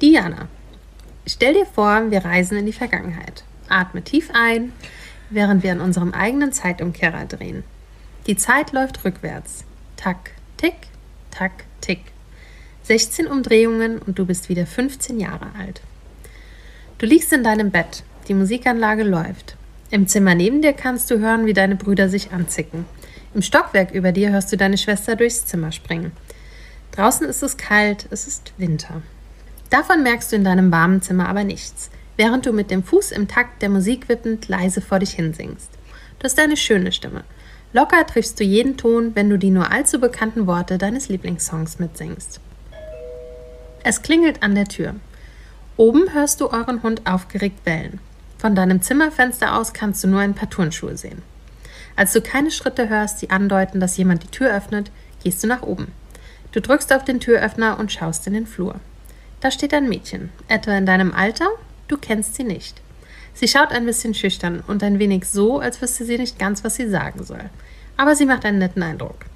Diana, stell dir vor, wir reisen in die Vergangenheit. Atme tief ein, während wir an unserem eigenen Zeitumkehrer drehen. Die Zeit läuft rückwärts. Tack, tick, tack, tick. 16 Umdrehungen und du bist wieder 15 Jahre alt. Du liegst in deinem Bett, die Musikanlage läuft. Im Zimmer neben dir kannst du hören, wie deine Brüder sich anzicken. Im Stockwerk über dir hörst du deine Schwester durchs Zimmer springen. Draußen ist es kalt, es ist Winter. Davon merkst du in deinem warmen Zimmer aber nichts, während du mit dem Fuß im Takt der Musik wippend leise vor dich hinsingst. Du hast eine schöne Stimme. Locker triffst du jeden Ton, wenn du die nur allzu bekannten Worte deines Lieblingssongs mitsingst. Es klingelt an der Tür. Oben hörst du euren Hund aufgeregt bellen. Von deinem Zimmerfenster aus kannst du nur ein paar Turnschuhe sehen. Als du keine Schritte hörst, die andeuten, dass jemand die Tür öffnet, gehst du nach oben. Du drückst auf den Türöffner und schaust in den Flur. Da steht ein Mädchen, etwa in deinem Alter, du kennst sie nicht. Sie schaut ein bisschen schüchtern und ein wenig so, als wüsste sie nicht ganz, was sie sagen soll. Aber sie macht einen netten Eindruck.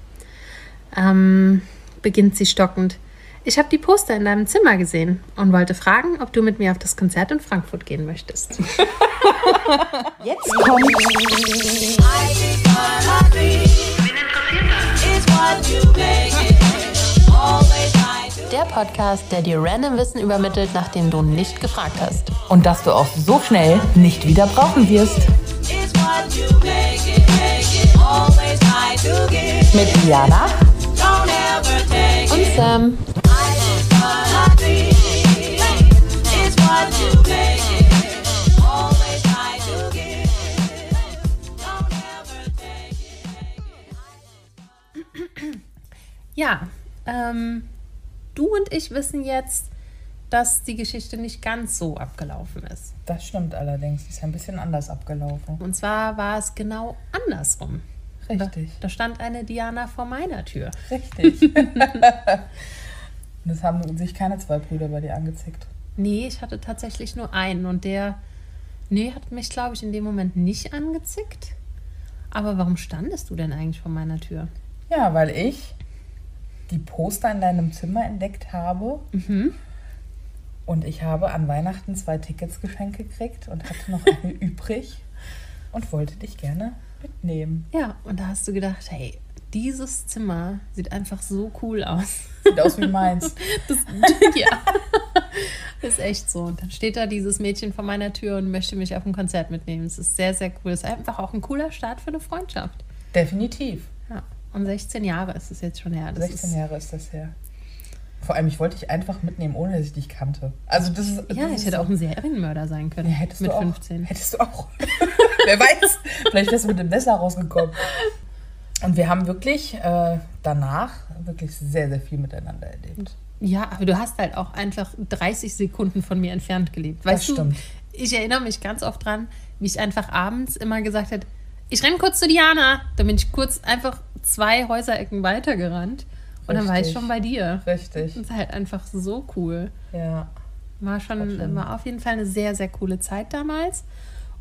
Ähm, beginnt sie stockend. Ich habe die Poster in deinem Zimmer gesehen und wollte fragen, ob du mit mir auf das Konzert in Frankfurt gehen möchtest. Jetzt kommt. Der Podcast, der dir random Wissen übermittelt, nachdem du nicht gefragt hast. Und dass du auch so schnell nicht wieder brauchen wirst. Mit Diana und Sam. Ja, ähm, du und ich wissen jetzt, dass die Geschichte nicht ganz so abgelaufen ist. Das stimmt allerdings. Die ist ein bisschen anders abgelaufen. Und zwar war es genau andersrum. Richtig. Da, da stand eine Diana vor meiner Tür. Richtig. das haben sich keine zwei Brüder bei dir angezickt. Nee, ich hatte tatsächlich nur einen und der, nee, hat mich, glaube ich, in dem Moment nicht angezickt. Aber warum standest du denn eigentlich vor meiner Tür? Ja, weil ich die Poster in deinem Zimmer entdeckt habe. Mhm. Und ich habe an Weihnachten zwei Tickets geschenkt gekriegt und hatte noch eine übrig und wollte dich gerne mitnehmen. Ja, und da hast du gedacht, hey, dieses Zimmer sieht einfach so cool aus. Sieht aus wie meins. Das, ja, ist echt so. Und dann steht da dieses Mädchen vor meiner Tür und möchte mich auf ein Konzert mitnehmen. Es ist sehr, sehr cool. Es ist einfach auch ein cooler Start für eine Freundschaft. Definitiv. Ja, und 16 Jahre ist es jetzt schon her. Das 16 ist, Jahre ist das her. Vor allem, ich wollte dich einfach mitnehmen, ohne dass ich dich kannte. Also das ist. Ja, das ich ist hätte so- auch ein Serienmörder sein können. Ja, hättest mit du auch. 15. Hättest du auch. Wer weiß. Vielleicht wärst du mit dem Messer rausgekommen. Und wir haben wirklich äh, danach wirklich sehr, sehr viel miteinander erlebt. Ja, aber du hast halt auch einfach 30 Sekunden von mir entfernt gelebt. Weißt Das du, stimmt. ich erinnere mich ganz oft dran, wie ich einfach abends immer gesagt habe, ich renne kurz zu Diana. Dann bin ich kurz einfach zwei Häuserecken weitergerannt. Und dann war ich Richtig. schon bei dir. Richtig. Das ist halt einfach so cool. Ja. War schon, war auf jeden Fall eine sehr, sehr coole Zeit damals.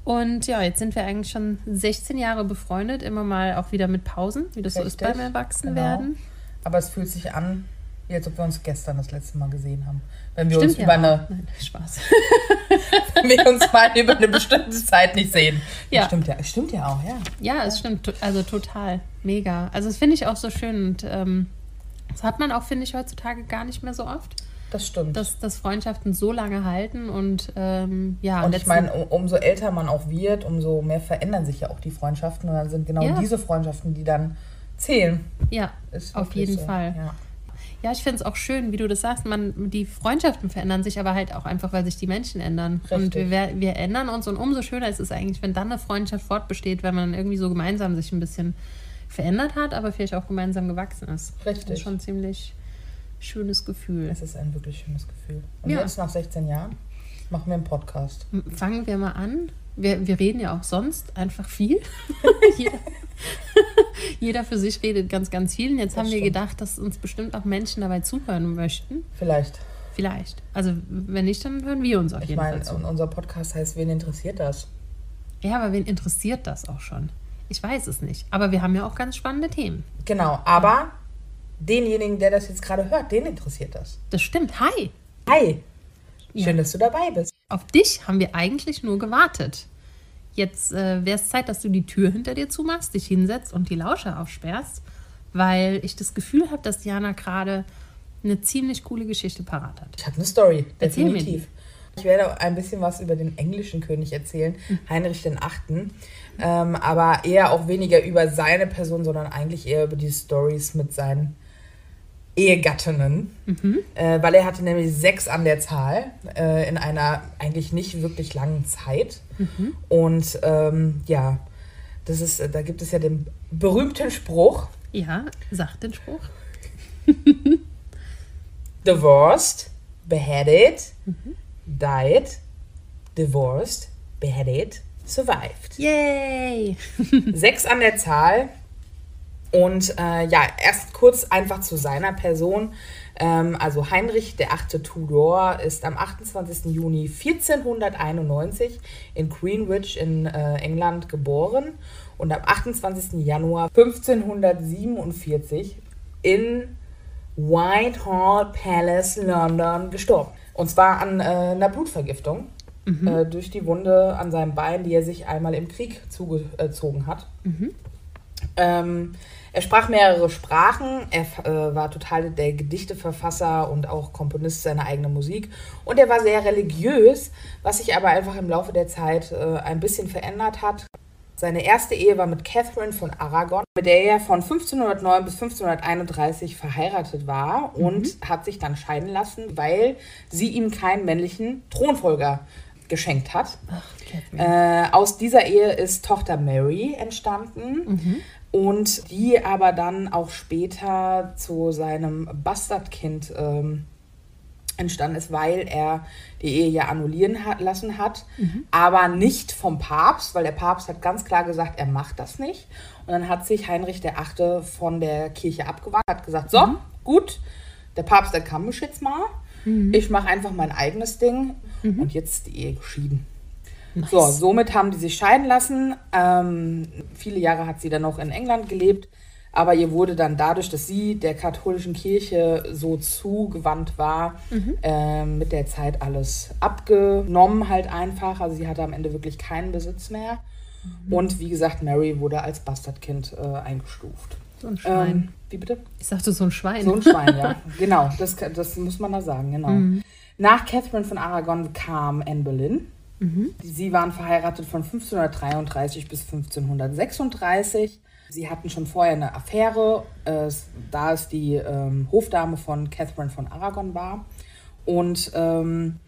Und ja, jetzt sind wir eigentlich schon 16 Jahre befreundet, immer mal auch wieder mit Pausen, wie das so ist Richtig, beim Erwachsenwerden. Aber es fühlt sich an, wie als ob wir uns gestern das letzte Mal gesehen haben. Wenn wir Stimmt uns ja über eine, Nein, Spaß. wenn wir uns mal über eine bestimmte Zeit nicht sehen. Ja. Stimmt ja. Stimmt ja auch, ja. Ja, es stimmt. Also total. Mega. Also das finde ich auch so schön. Und ähm, das hat man auch, finde ich, heutzutage gar nicht mehr so oft, Das stimmt. dass, dass Freundschaften so lange halten. Und ähm, ja, und ich meine, um, umso älter man auch wird, umso mehr verändern sich ja auch die Freundschaften. Und dann sind genau Ja. diese Freundschaften, die dann zählen. ja, auf jeden so. Fall. Ja. Ja, ich finde es auch schön, wie du das sagst. Man, die Freundschaften verändern sich aber halt auch einfach, weil sich die Menschen ändern. Und Richtig. wir, wer- wir ändern uns und umso schöner ist es eigentlich, wenn dann eine Freundschaft fortbesteht, wenn man irgendwie so gemeinsam sich ein bisschen verändert hat, aber vielleicht auch gemeinsam gewachsen ist. Das Richtig. ist schon ein ziemlich schönes Gefühl. Es ist ein wirklich schönes Gefühl. Und Ja. jetzt nach 16 Jahren machen wir einen Podcast. Fangen wir mal an. Wir, wir reden ja auch sonst einfach viel. jeder, für sich redet ganz, ganz viel. Und jetzt Das haben wir stimmt. gedacht, dass uns bestimmt auch Menschen dabei zuhören möchten. Vielleicht. Vielleicht. Also wenn nicht, dann hören wir uns auf Ich jeden meine, Fall zu. und unser Podcast heißt, wen interessiert das? Ja, aber wen interessiert das auch schon? Ich weiß es nicht. Aber wir haben ja auch ganz spannende Themen. Genau, aber denjenigen, der das jetzt gerade hört, den interessiert das. Das stimmt. Hi. Hi, Schön, dass du dabei bist. Auf dich haben wir eigentlich nur gewartet. Jetzt äh, wäre es Zeit, dass du die Tür hinter dir zumachst, dich hinsetzt und die Lauscher aufsperrst, weil ich das Gefühl habe, dass Diana gerade eine ziemlich coole Geschichte parat hat. Ich habe eine Story, Erzähl definitiv. Ich werde ein bisschen was über den englischen König erzählen. Heinrich den Achten. Ähm, aber eher auch weniger über seine Person, sondern eigentlich eher über die Stories mit seinen Ehegattinnen. Mhm. Äh, weil er hatte nämlich sechs an der Zahl äh, in einer eigentlich nicht wirklich langen Zeit. Mhm. Und ähm, ja, das ist, da gibt es ja den berühmten Spruch, Ja, sag den Spruch. divorced, beheaded, died, divorced, beheaded, survived. Yay! Sechs an der Zahl. Und äh, ja, erst kurz einfach zu seiner Person. Ähm, also Heinrich der Achte Tudor ist am 28. Juni 1491 in Greenwich in äh, England geboren und am 28. Januar 1547 in Whitehall Palace, London, gestorben. Und zwar an äh, einer Blutvergiftung äh, durch die Wunde an seinem Bein, die er sich einmal im Krieg zugezogen hat. Ähm, er sprach mehrere Sprachen, er äh, war total der Gedichteverfasser und auch Komponist seiner eigenen Musik. Und er war sehr religiös, was sich aber einfach im Laufe der Zeit äh, ein bisschen verändert hat. Seine erste Ehe war mit Catherine von Aragon, mit der er von 1509 bis 1531 verheiratet war und hat sich dann scheiden lassen, weil sie ihm keinen männlichen Thronfolger geschenkt hat. Äh, aus dieser Ehe ist Tochter Mary entstanden. Und die aber dann auch später zu seinem Bastardkind ähm, entstanden ist, weil er die Ehe ja annullieren hat, lassen hat, aber nicht vom Papst, weil der Papst hat ganz klar gesagt, er macht das nicht. Und dann hat sich Heinrich der Achte von der Kirche abgewandt, hat gesagt, so, gut, der Papst, der kann mich jetzt mal. Ich mache einfach mein eigenes Ding. Und jetzt ist die Ehe geschieden. So, somit haben die sich scheiden lassen. Ähm, viele Jahre hat sie dann noch in England gelebt. Aber ihr wurde dann dadurch, dass sie der katholischen Kirche so zugewandt war, ähm, mit der Zeit alles abgenommen halt einfach. Also sie hatte am Ende wirklich keinen Besitz mehr. Und wie gesagt, Mary wurde als Bastardkind äh, eingestuft. So ein Schwein. Ähm, wie bitte? ich sagte so ein Schwein. So ein Schwein, ja. Genau, das, das muss man da sagen, genau. Nach Catherine von Aragon kam Anne Boleyn. Sie waren verheiratet von 1533 bis 1536. Sie hatten schon vorher eine Affäre, äh, da es die ähm, Hofdame von Catherine von Aragon war. Und ähm,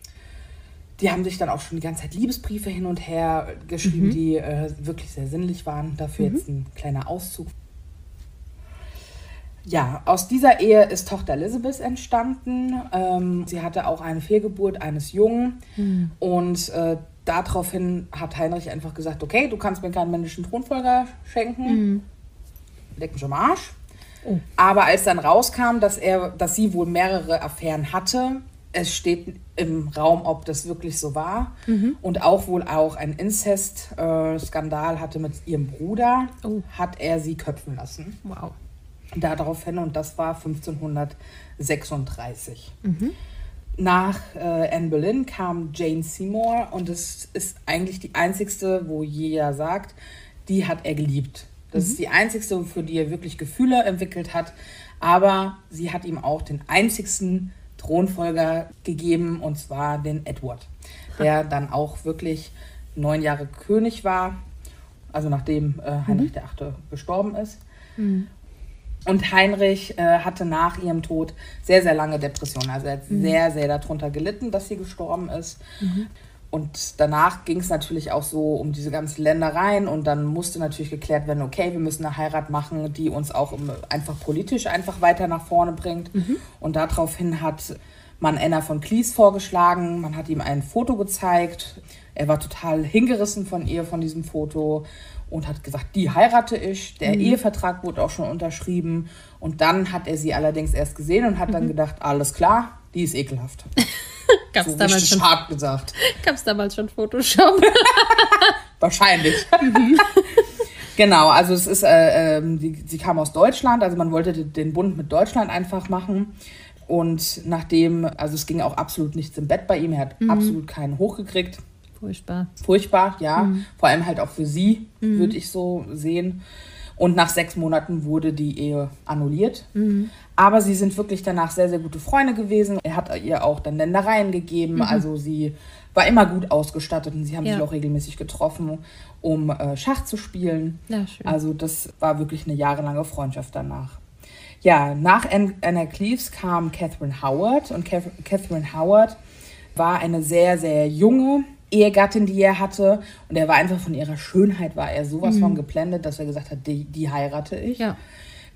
die haben sich dann auch schon die ganze Zeit Liebesbriefe hin und her geschrieben, die äh, wirklich sehr sinnlich waren. Dafür jetzt ein kleiner Auszug. Ja, aus dieser Ehe ist Tochter Elizabeth entstanden. Ähm, sie hatte auch eine Fehlgeburt eines Jungen. Und äh, daraufhin hat Heinrich einfach gesagt, okay, du kannst mir keinen männlichen Thronfolger schenken. Leck mich am Arsch. Aber als dann rauskam, dass er, dass sie wohl mehrere Affären hatte, es steht im Raum, ob das wirklich so war. Und auch wohl auch ein Inzest-Skandal hatte mit ihrem Bruder, Oh. hat er sie köpfen lassen. Wow. Daraufhin, und das war 1536. Nach äh, Anne Boleyn kam Jane Seymour und es ist eigentlich die einzigste, wo jeder sagt, die hat er geliebt. Das ist die einzigste, für die er wirklich Gefühle entwickelt hat. Aber sie hat ihm auch den einzigsten Thronfolger gegeben, und zwar den Edward, der dann auch wirklich neun Jahre König war, also nachdem äh, Heinrich der Achte gestorben ist. Und Heinrich äh, hatte nach ihrem Tod sehr, sehr lange Depressionen. Also er hat sehr, sehr darunter gelitten, dass sie gestorben ist. Und danach ging es natürlich auch so um diese ganzen Ländereien und dann musste natürlich geklärt werden, okay, wir müssen eine Heirat machen, die uns auch einfach politisch einfach weiter nach vorne bringt. Und daraufhin hat man Anna von Cleese vorgeschlagen, man hat ihm ein Foto gezeigt. Er war total hingerissen von ihr, von diesem Foto und hat gesagt, die heirate ich. Der Ehevertrag wurde auch schon unterschrieben. Und dann hat er sie allerdings erst gesehen und hat dann gedacht, alles klar, die ist ekelhaft. Gab es So damals, richtig schon- hart gesagt. gab's damals schon Photoshop? Wahrscheinlich. genau, also es ist, äh, ähm, die, sie kam aus Deutschland, also man wollte den Bund mit Deutschland einfach machen. Und nachdem, also es ging auch absolut nichts im Bett bei ihm, er hat Mhm. absolut keinen hochgekriegt. Furchtbar. Furchtbar, ja. Mhm. Vor allem halt auch für sie, würde ich so sehen. Und nach sechs Monaten wurde die Ehe annulliert. Mhm. Aber sie sind wirklich danach sehr, sehr gute Freunde gewesen. Er hat ihr auch dann Ländereien gegeben. Also sie war immer gut ausgestattet und sie haben Mhm. Ja. sich auch regelmäßig getroffen, um äh, Schach zu spielen. Ja, schön. Also das war wirklich eine jahrelange Freundschaft danach. Ja, nach An- Anna Cleves kam Catherine Howard und Cath- Catherine Howard war eine sehr, sehr junge Ehegattin, die er hatte und er war einfach von ihrer Schönheit war er sowas von geblendet, dass er gesagt hat, die, die heirate ich. Ja.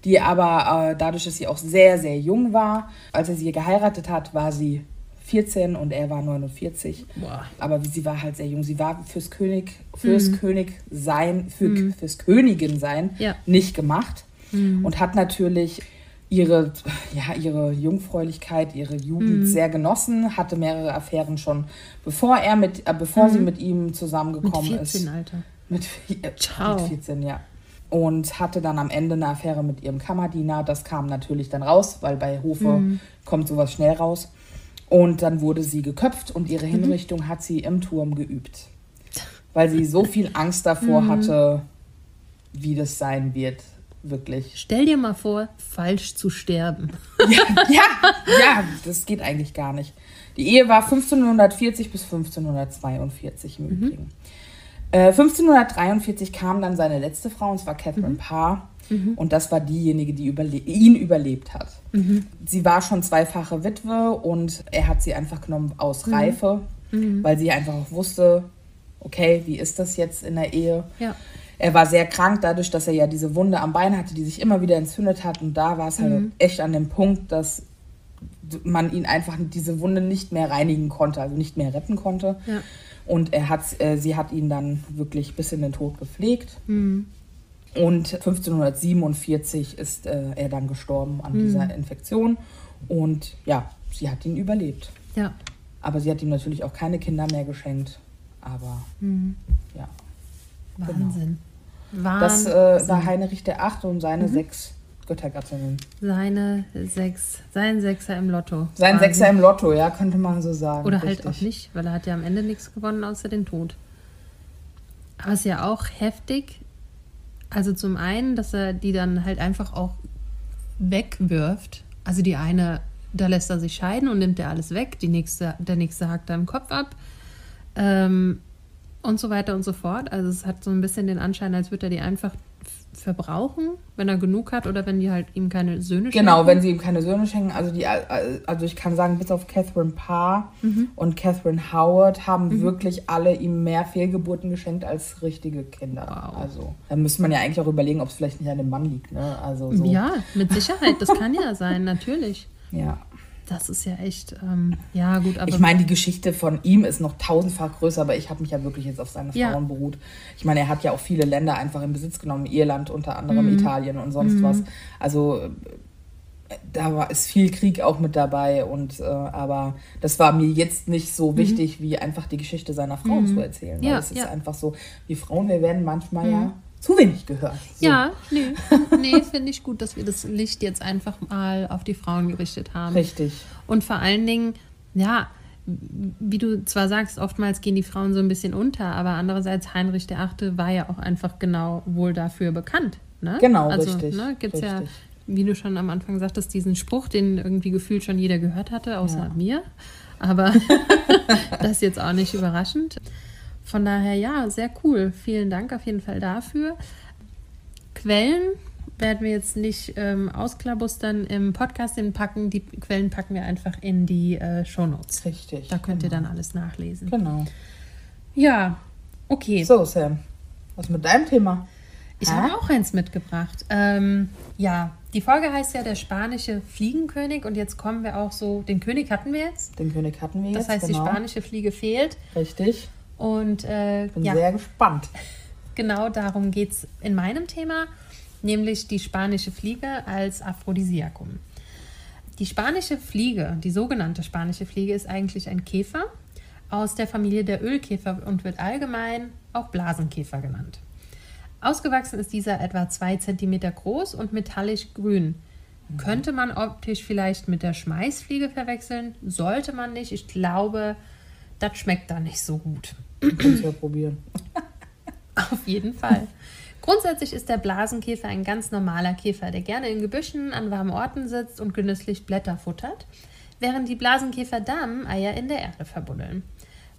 Die aber äh, dadurch, dass sie auch sehr, sehr jung war, als er sie geheiratet hat, war sie 14 und er war 49. Boah. Aber sie war halt sehr jung. Sie war fürs König, fürs König sein, für, fürs Königin sein Ja. nicht gemacht und hat natürlich ihre, ja, ihre Jungfräulichkeit, ihre Jugend sehr genossen, hatte mehrere Affären schon, bevor er mit, äh, bevor sie mit ihm Mit zusammengekommen 14, ist. Alter. Mit, äh, Ciao. mit 14, ja. Und hatte dann am Ende eine Affäre mit ihrem Kammerdiener. Das kam natürlich dann raus, weil bei Hofe kommt sowas schnell raus. Und dann wurde sie geköpft und ihre Hinrichtung hat sie im Turm geübt. Weil sie so viel Angst davor hatte, wie das sein wird. Wirklich. Stell dir mal vor, falsch zu sterben. Ja, ja, ja, das geht eigentlich gar nicht. Die Ehe war 1540 bis 1542 im Übrigen. Äh, 1543 kam dann seine letzte Frau, und zwar Catherine Parr. Und das war diejenige, die überle ihn überlebt hat. Sie war schon zweifache Witwe und er hat sie einfach genommen aus Reife, weil sie einfach auch wusste, okay, wie ist das jetzt in der Ehe? Ja. Er war sehr krank, dadurch, dass er ja diese Wunde am Bein hatte, die sich immer wieder entzündet hat. Und da war es halt Mhm. echt an dem Punkt, dass man ihn einfach diese Wunde nicht mehr reinigen konnte, also nicht mehr retten konnte. Ja. Und er hat, äh, sie hat ihn dann wirklich bis in den Tod gepflegt. Mhm. Und 1547 ist äh, er dann gestorben an Mhm. dieser Infektion. Und ja, sie hat ihn überlebt. Ja. Aber sie hat ihm natürlich auch keine Kinder mehr geschenkt. Aber Mhm. ja. Wahnsinn. Das Wahnsinn. äh, war Heinrich der Achte und seine Mhm. sechs Göttergattinnen. Seine sechs, sein Sechser im Lotto. Sein quasi. Sechser im Lotto, ja, könnte man so sagen. Oder halt Richtig. auch nicht, weil er hat ja am Ende nichts gewonnen außer den Tod. Aber es ist ja auch heftig. Also zum einen, dass er die dann halt einfach auch wegwirft. Also die eine, da lässt er sich scheiden und nimmt er alles weg. Die nächste, der nächste hakt da im Kopf ab. Ähm, und so weiter und so fort. Also es hat so ein bisschen den Anschein, als würde er die einfach verbrauchen, wenn er genug hat oder wenn die halt ihm keine Söhne Genau, schenken. wenn sie ihm keine Söhne schenken. Also, die, also ich kann sagen, bis auf Catherine Parr Mhm. und Catherine Howard haben wirklich alle ihm mehr Fehlgeburten geschenkt als richtige Kinder. Wow. Also da müsste man ja eigentlich auch überlegen, ob es vielleicht nicht an dem Mann liegt. Ne? Also so. Ja, mit Sicherheit. Das kann ja sein, natürlich. ja. Das ist ja echt, ähm, ja gut, aber Ich meine, die Geschichte von ihm ist noch tausendfach größer, aber ich habe mich ja wirklich jetzt auf seine Ja. Frauen beruht. Ich meine, er hat ja auch viele Länder einfach in Besitz genommen, Irland unter anderem, Mhm. Italien und sonst was. Also da war ist viel Krieg auch mit dabei und äh, aber das war mir jetzt nicht so wichtig, wie einfach die Geschichte seiner Frauen zu erzählen. Mhm. Ja, es ist ja. Mhm. einfach so, wir Frauen, wir werden manchmal ja zu wenig gehört. So. ja, nee, nee finde ich gut, dass wir das Licht jetzt einfach mal auf die Frauen gerichtet haben. Richtig. Und vor allen Dingen, ja, wie du zwar sagst, oftmals gehen die Frauen so ein bisschen unter, aber andererseits Heinrich der Achte war ja auch einfach genau wohl dafür bekannt. Ne? Genau, also, richtig, Ne, gibt's ja, richtig. wie du schon am Anfang sagtest, diesen Spruch, den irgendwie gefühlt schon jeder gehört hatte, außer Ja. mir. Aber das ist jetzt auch nicht überraschend. Von daher, ja, sehr cool. Vielen Dank auf jeden Fall dafür. Quellen werden wir jetzt nicht ähm, ausklabustern im Podcast packen. Die Quellen packen wir einfach in die äh, Shownotes. Richtig. Da könnt ihr genau. dann alles nachlesen. Genau. Ja, okay. So, Sam. Was mit deinem Thema? Ich Hä? habe auch eins mitgebracht. Ähm, ja, die Folge heißt ja der spanische Fliegenkönig und jetzt kommen wir auch so, den König hatten wir jetzt. Den König hatten wir Das jetzt. heißt, genau. die spanische Fliege fehlt. Richtig. Und äh, Bin ja, sehr gespannt. genau darum geht es in meinem Thema, nämlich die spanische Fliege als Aphrodisiakum. Die spanische Fliege, die sogenannte spanische Fliege, ist eigentlich ein Käfer aus der Familie der Ölkäfer und wird allgemein auch Blasenkäfer genannt. Ausgewachsen ist dieser etwa 2 cm groß und metallisch grün. Könnte man optisch vielleicht mit der Schmeißfliege verwechseln, sollte man nicht. Ich glaube, das schmeckt da nicht so gut. Kannst ja probieren. Auf jeden Fall. Grundsätzlich ist der Blasenkäfer ein ganz normaler Käfer, der gerne in Gebüschen an warmen Orten sitzt und genüsslich Blätter futtert, während die Blasenkäferdamen Eier in der Erde verbuddeln.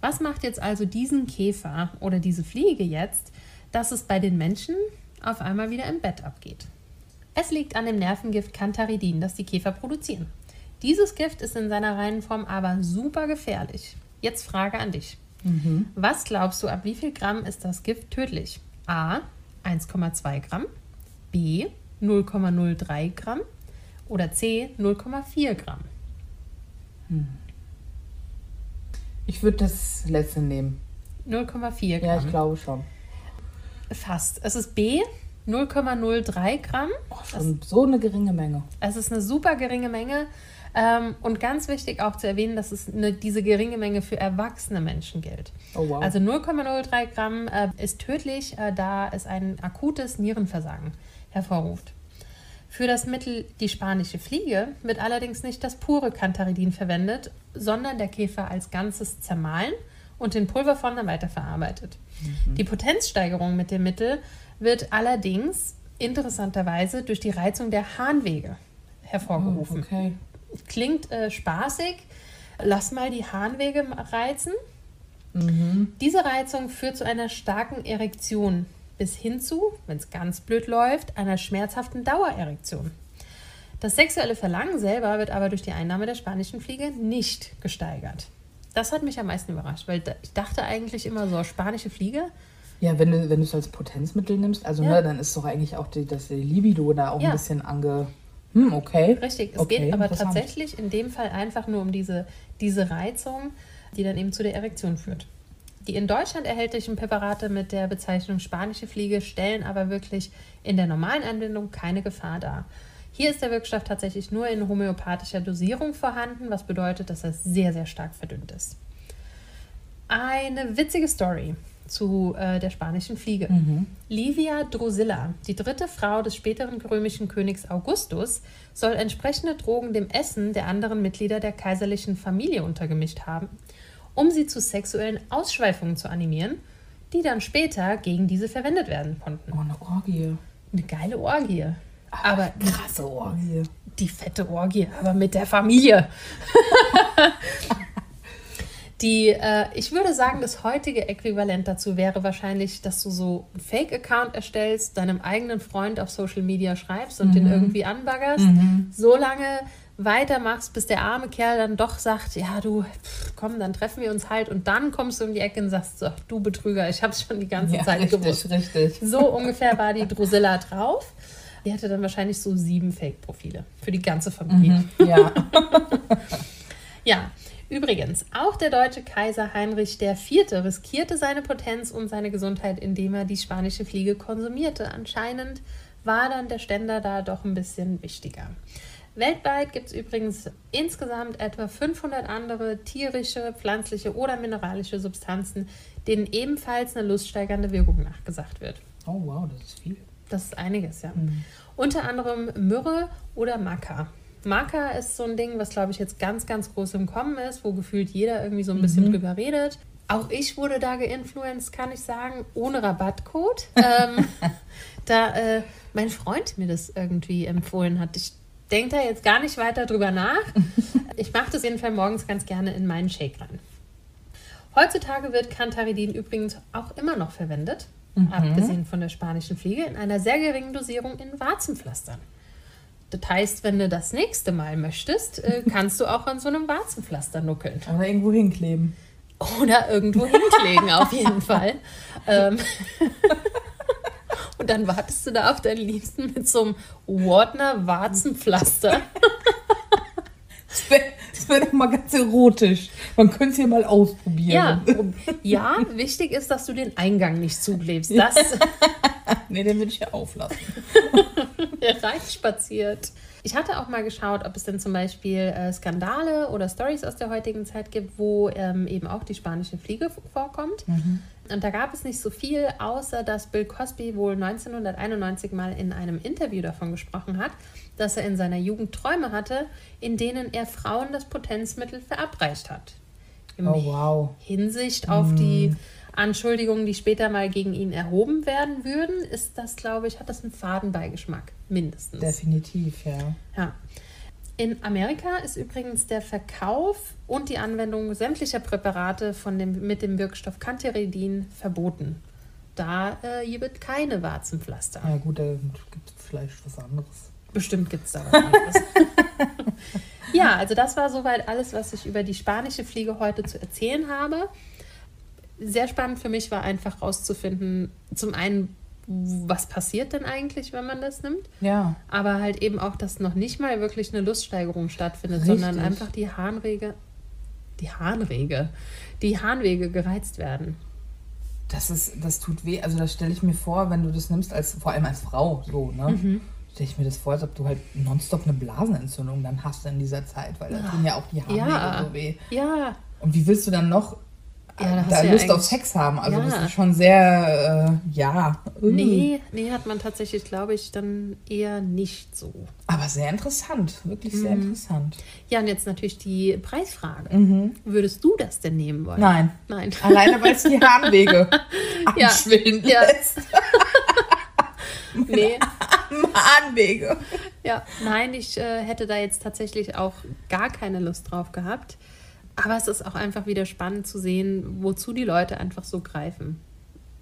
Was macht jetzt also diesen Käfer oder diese Fliege jetzt, dass es bei den Menschen auf einmal wieder im Bett abgeht? Es liegt an dem Nervengift Cantharidin, das die Käfer produzieren. Dieses Gift ist in seiner reinen Form aber super gefährlich. Jetzt Frage an dich. Was glaubst du, ab wie viel Gramm ist das Gift tödlich? A. 1,2 Gramm, B. 0,03 Gramm oder C. 0,4 Gramm? Ich würde das letzte nehmen. 0,4 Gramm. Ja, ich glaube schon. Fast. Es ist B. 0,03 Gramm. Oh, schon so eine geringe Menge. Es ist eine super geringe Menge. Ähm, und ganz wichtig auch zu erwähnen, dass es eine, diese geringe Menge für erwachsene Menschen gilt. Oh, wow. Also 0,03 Gramm äh, ist tödlich, äh, da es ein akutes Nierenversagen hervorruft. Für das Mittel die spanische Fliege wird allerdings nicht das pure Cantharidin verwendet, sondern der Käfer als Ganzes zermahlen und in Pulverform dann weiterverarbeitet. Die Potenzsteigerung mit dem Mittel wird allerdings interessanterweise durch die Reizung der Harnwege hervorgerufen. okay. Klingt äh, spaßig. Lass mal die Harnwege reizen. Diese Reizung führt zu einer starken Erektion bis hin zu, wenn es ganz blöd läuft, einer schmerzhaften Dauererektion. Das sexuelle Verlangen selber wird aber durch die Einnahme der spanischen Fliege nicht gesteigert. Das hat mich am meisten überrascht, weil ich dachte eigentlich immer so, spanische Fliege, Ja, wenn du wenn du es als Potenzmittel nimmst, also Ja. ne, dann ist doch eigentlich auch die, das Libido da auch Ja. ein bisschen ange. Hm, okay. Richtig, es Okay, geht aber tatsächlich in dem Fall einfach nur um diese, diese Reizung, die dann eben zu der Erektion führt. Die in Deutschland erhältlichen Präparate mit der Bezeichnung spanische Fliege stellen aber wirklich in der normalen Anwendung keine Gefahr dar. Hier ist der Wirkstoff tatsächlich nur in homöopathischer Dosierung vorhanden, was bedeutet, dass er sehr, sehr stark verdünnt ist. Eine witzige Story zu äh, der spanischen Fliege. Livia Drusilla, die dritte Frau des späteren römischen Königs Augustus, soll entsprechende Drogen dem Essen der anderen Mitglieder der kaiserlichen Familie untergemischt haben, um sie zu sexuellen Ausschweifungen zu animieren, die dann später gegen diese verwendet werden konnten. Oh, eine Orgie. Eine geile Orgie. Aber Krasse Orgie. die fette Orgie, aber mit der Familie. Die, äh, ich würde sagen, das heutige Äquivalent dazu wäre wahrscheinlich, dass du so einen Fake-Account erstellst, deinem eigenen Freund auf Social Media schreibst und den irgendwie anbaggerst, so lange weitermachst, bis der arme Kerl dann doch sagt, ja du, pff, komm, dann treffen wir uns halt und dann kommst du um die Ecke und sagst, so, du Betrüger, ich hab's schon die ganze Ja, Zeit richtig, gewusst. richtig. So ungefähr war die Drusilla drauf. Die hatte dann wahrscheinlich so sieben Fake-Profile für die ganze Familie. Ja. Ja, übrigens, auch der deutsche Kaiser Heinrich IV. riskierte seine Potenz und seine Gesundheit, indem er die spanische Fliege konsumierte. Anscheinend war dann der Ständer da doch ein bisschen wichtiger. Weltweit gibt es übrigens insgesamt etwa 500 andere tierische, pflanzliche oder mineralische Substanzen, denen ebenfalls eine luststeigernde Wirkung nachgesagt wird. Oh, wow, das ist viel. Das ist einiges, ja. Unter anderem Myrrhe oder Maca. Maca ist so ein Ding, was glaube ich jetzt ganz, ganz groß im Kommen ist, wo gefühlt jeder irgendwie so ein bisschen drüber redet. Auch ich wurde da geinfluenced, kann ich sagen, ohne Rabattcode. ähm, da äh, mein Freund mir das irgendwie empfohlen hat. Ich denke da jetzt gar nicht weiter drüber nach. Ich mache das jedenfalls morgens ganz gerne in meinen Shake rein. Heutzutage wird Cantharidin übrigens auch immer noch verwendet, abgesehen von der spanischen Fliege, in einer sehr geringen Dosierung in Warzenpflastern. Das heißt, wenn du das nächste Mal möchtest, äh, kannst du auch an so einem Warzenpflaster nuckeln. Oder irgendwo hinkleben. Oder irgendwo hinklegen, auf jeden Fall. Ähm, und dann wartest du da auf deinen Liebsten mit so einem Wardner Warzenpflaster. Das wäre wär doch mal ganz erotisch. Man könnte es ja mal ausprobieren. Ja, ja, wichtig ist, dass du den Eingang nicht zuklebst. Das, Nee, den würde ich ja auflassen. reinspaziert. Ich hatte auch mal geschaut, ob es denn zum Beispiel äh, Skandale oder Stories aus der heutigen Zeit gibt, wo ähm, eben auch die spanische Fliege vorkommt. Und da gab es nicht so viel, außer dass Bill Cosby wohl 1991 mal in einem Interview davon gesprochen hat, dass er in seiner Jugend Träume hatte, in denen er Frauen das Potenzmittel verabreicht hat. Im Oh, wow. Hinsicht auf die Anschuldigungen, die später mal gegen ihn erhoben werden würden, ist das, glaube ich, hat das einen Fadenbeigeschmack, mindestens. Definitiv, ja. Ja. In Amerika ist übrigens der Verkauf und die Anwendung sämtlicher Präparate von dem, mit dem Wirkstoff Cantharidin verboten. Da äh, hier wird keine Warzenpflaster. Ja, gut, da gibt es vielleicht was anderes. Bestimmt gibt es da was anderes. ja, also das war soweit alles, was ich über die spanische Fliege heute zu erzählen habe. Sehr spannend für mich war einfach rauszufinden, zum einen, was passiert denn eigentlich, wenn man das nimmt, Ja. aber halt eben auch, dass noch nicht mal wirklich eine Luststeigerung stattfindet, Richtig. sondern einfach die Harnrege, die Harnrege, die Harnwege gereizt werden. Das ist, das tut weh. Also das stelle ich mir vor, wenn du das nimmst, als vor allem als Frau so, ne? Mhm. Stelle ich mir das vor, als ob du halt nonstop eine Blasenentzündung dann hast in dieser Zeit, weil da tun ja auch die Harnwege Ja. so weh. Ja, Und wie willst du dann noch Ja, da ja Lust auf Sex haben? Also Ja. das ist schon sehr, äh, ja. uh. nee, nee, hat man tatsächlich, glaube ich, dann eher nicht so. Aber sehr interessant, wirklich sehr Mhm. interessant. Ja, und jetzt natürlich die Preisfrage. Mhm. Würdest du das denn nehmen wollen? Nein. Nein. Alleine weil es die Harnwege Ja. anschwillen Ja. lässt. Nee. Harnwege. Ja, nein, ich äh, hätte da jetzt tatsächlich auch gar keine Lust drauf gehabt. Aber es ist auch einfach wieder spannend zu sehen, wozu die Leute einfach so greifen.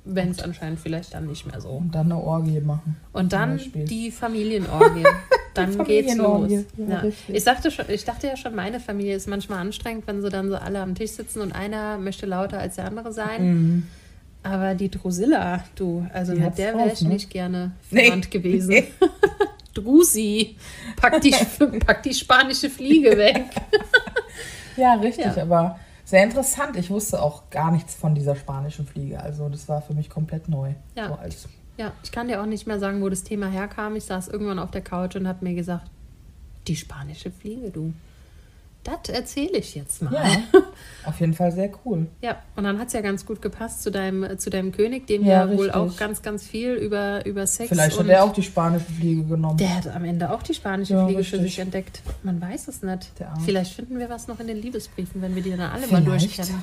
Wenn es anscheinend vielleicht dann nicht mehr so. Und dann eine Orgie machen. Und dann die Familienorgie. Dann geht's los. Ja, Ja. Ich, sagte schon, ich dachte ja schon, meine Familie ist manchmal anstrengend, wenn sie dann so alle am Tisch sitzen und einer möchte lauter als der andere sein. Mhm. Aber die Drusilla, du, also Die mit der wäre ich ne? nicht gerne Nee. verwandt gewesen. Nee. Drusi, pack die, pack die spanische Fliege weg. Ja, richtig, Ja. aber sehr interessant. Ich wusste auch gar nichts von dieser spanischen Fliege. Also das war für mich komplett neu. Ja. So als, Ja, ich kann dir auch nicht mehr sagen, wo das Thema herkam. Ich saß irgendwann auf der Couch und habe mir gesagt, die spanische Fliege, du. Das erzähle ich jetzt mal. ja, auf jeden Fall sehr cool. Ja, und dann hat es ja ganz gut gepasst zu deinem, zu deinem König, dem Ja, ja, wohl auch ganz, ganz viel über, über Sex Vielleicht hat er auch die spanische Fliege genommen. der hat am Ende auch die spanische Ja, Fliege für richtig. sich entdeckt. Man weiß es nicht. Vielleicht finden wir was noch in den Liebesbriefen, wenn wir die dann alle mal Vielleicht. durchkennen.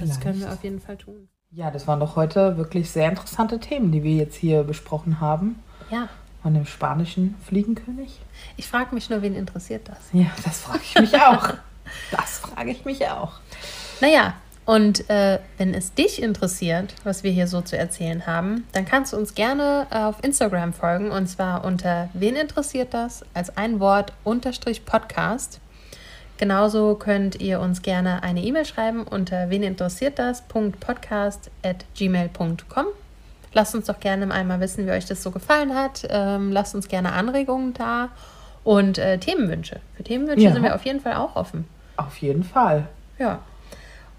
Das können wir auf jeden Fall tun. Ja, das waren doch heute wirklich sehr interessante Themen, die wir jetzt hier besprochen haben. Ja, Von dem spanischen Fliegenkönig. ich frage mich nur, wen interessiert das? Ja, das frage ich mich auch. Das frage ich mich auch. Naja, und äh, wenn es dich interessiert, was wir hier so zu erzählen haben, dann kannst du uns gerne äh, auf Instagram folgen und zwar unter Wen interessiert das? als ein Wort unterstrich Podcast. Genauso könnt ihr uns gerne eine E-Mail schreiben unter wen interessiert das.podcast at gmail.com. Lasst uns doch gerne einmal wissen, wie euch das so gefallen hat. Ähm, lasst uns gerne Anregungen da und äh, Themenwünsche. Für Themenwünsche Ja. sind wir auf jeden Fall auch offen. Auf jeden Fall. Ja.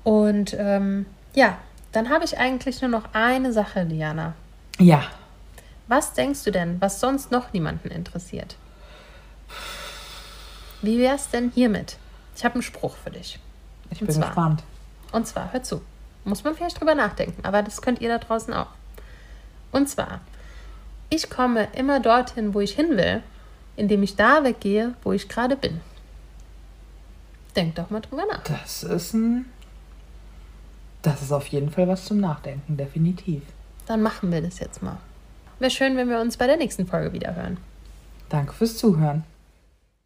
Und ähm, ja, dann habe ich eigentlich nur noch eine Sache, Diana. Ja. Was denkst du denn, was sonst noch niemanden interessiert? Wie wär's denn hiermit? Ich habe einen Spruch für dich. Ich Und bin zwar- gespannt. Und zwar, hör zu. Muss man vielleicht drüber nachdenken, aber das könnt ihr da draußen auch. Und zwar, ich komme immer dorthin, wo ich hin will, indem ich da weggehe, wo ich gerade bin. Denk doch mal drüber nach. Das ist ein. Das ist auf jeden Fall was zum Nachdenken, definitiv. Dann machen wir das jetzt mal. Wäre schön, wenn wir uns bei der nächsten Folge wieder hören. Danke fürs Zuhören.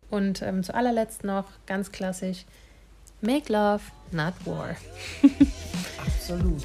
Und ähm, zu allerletzt noch ganz klassisch: Make love, not war. Absolut.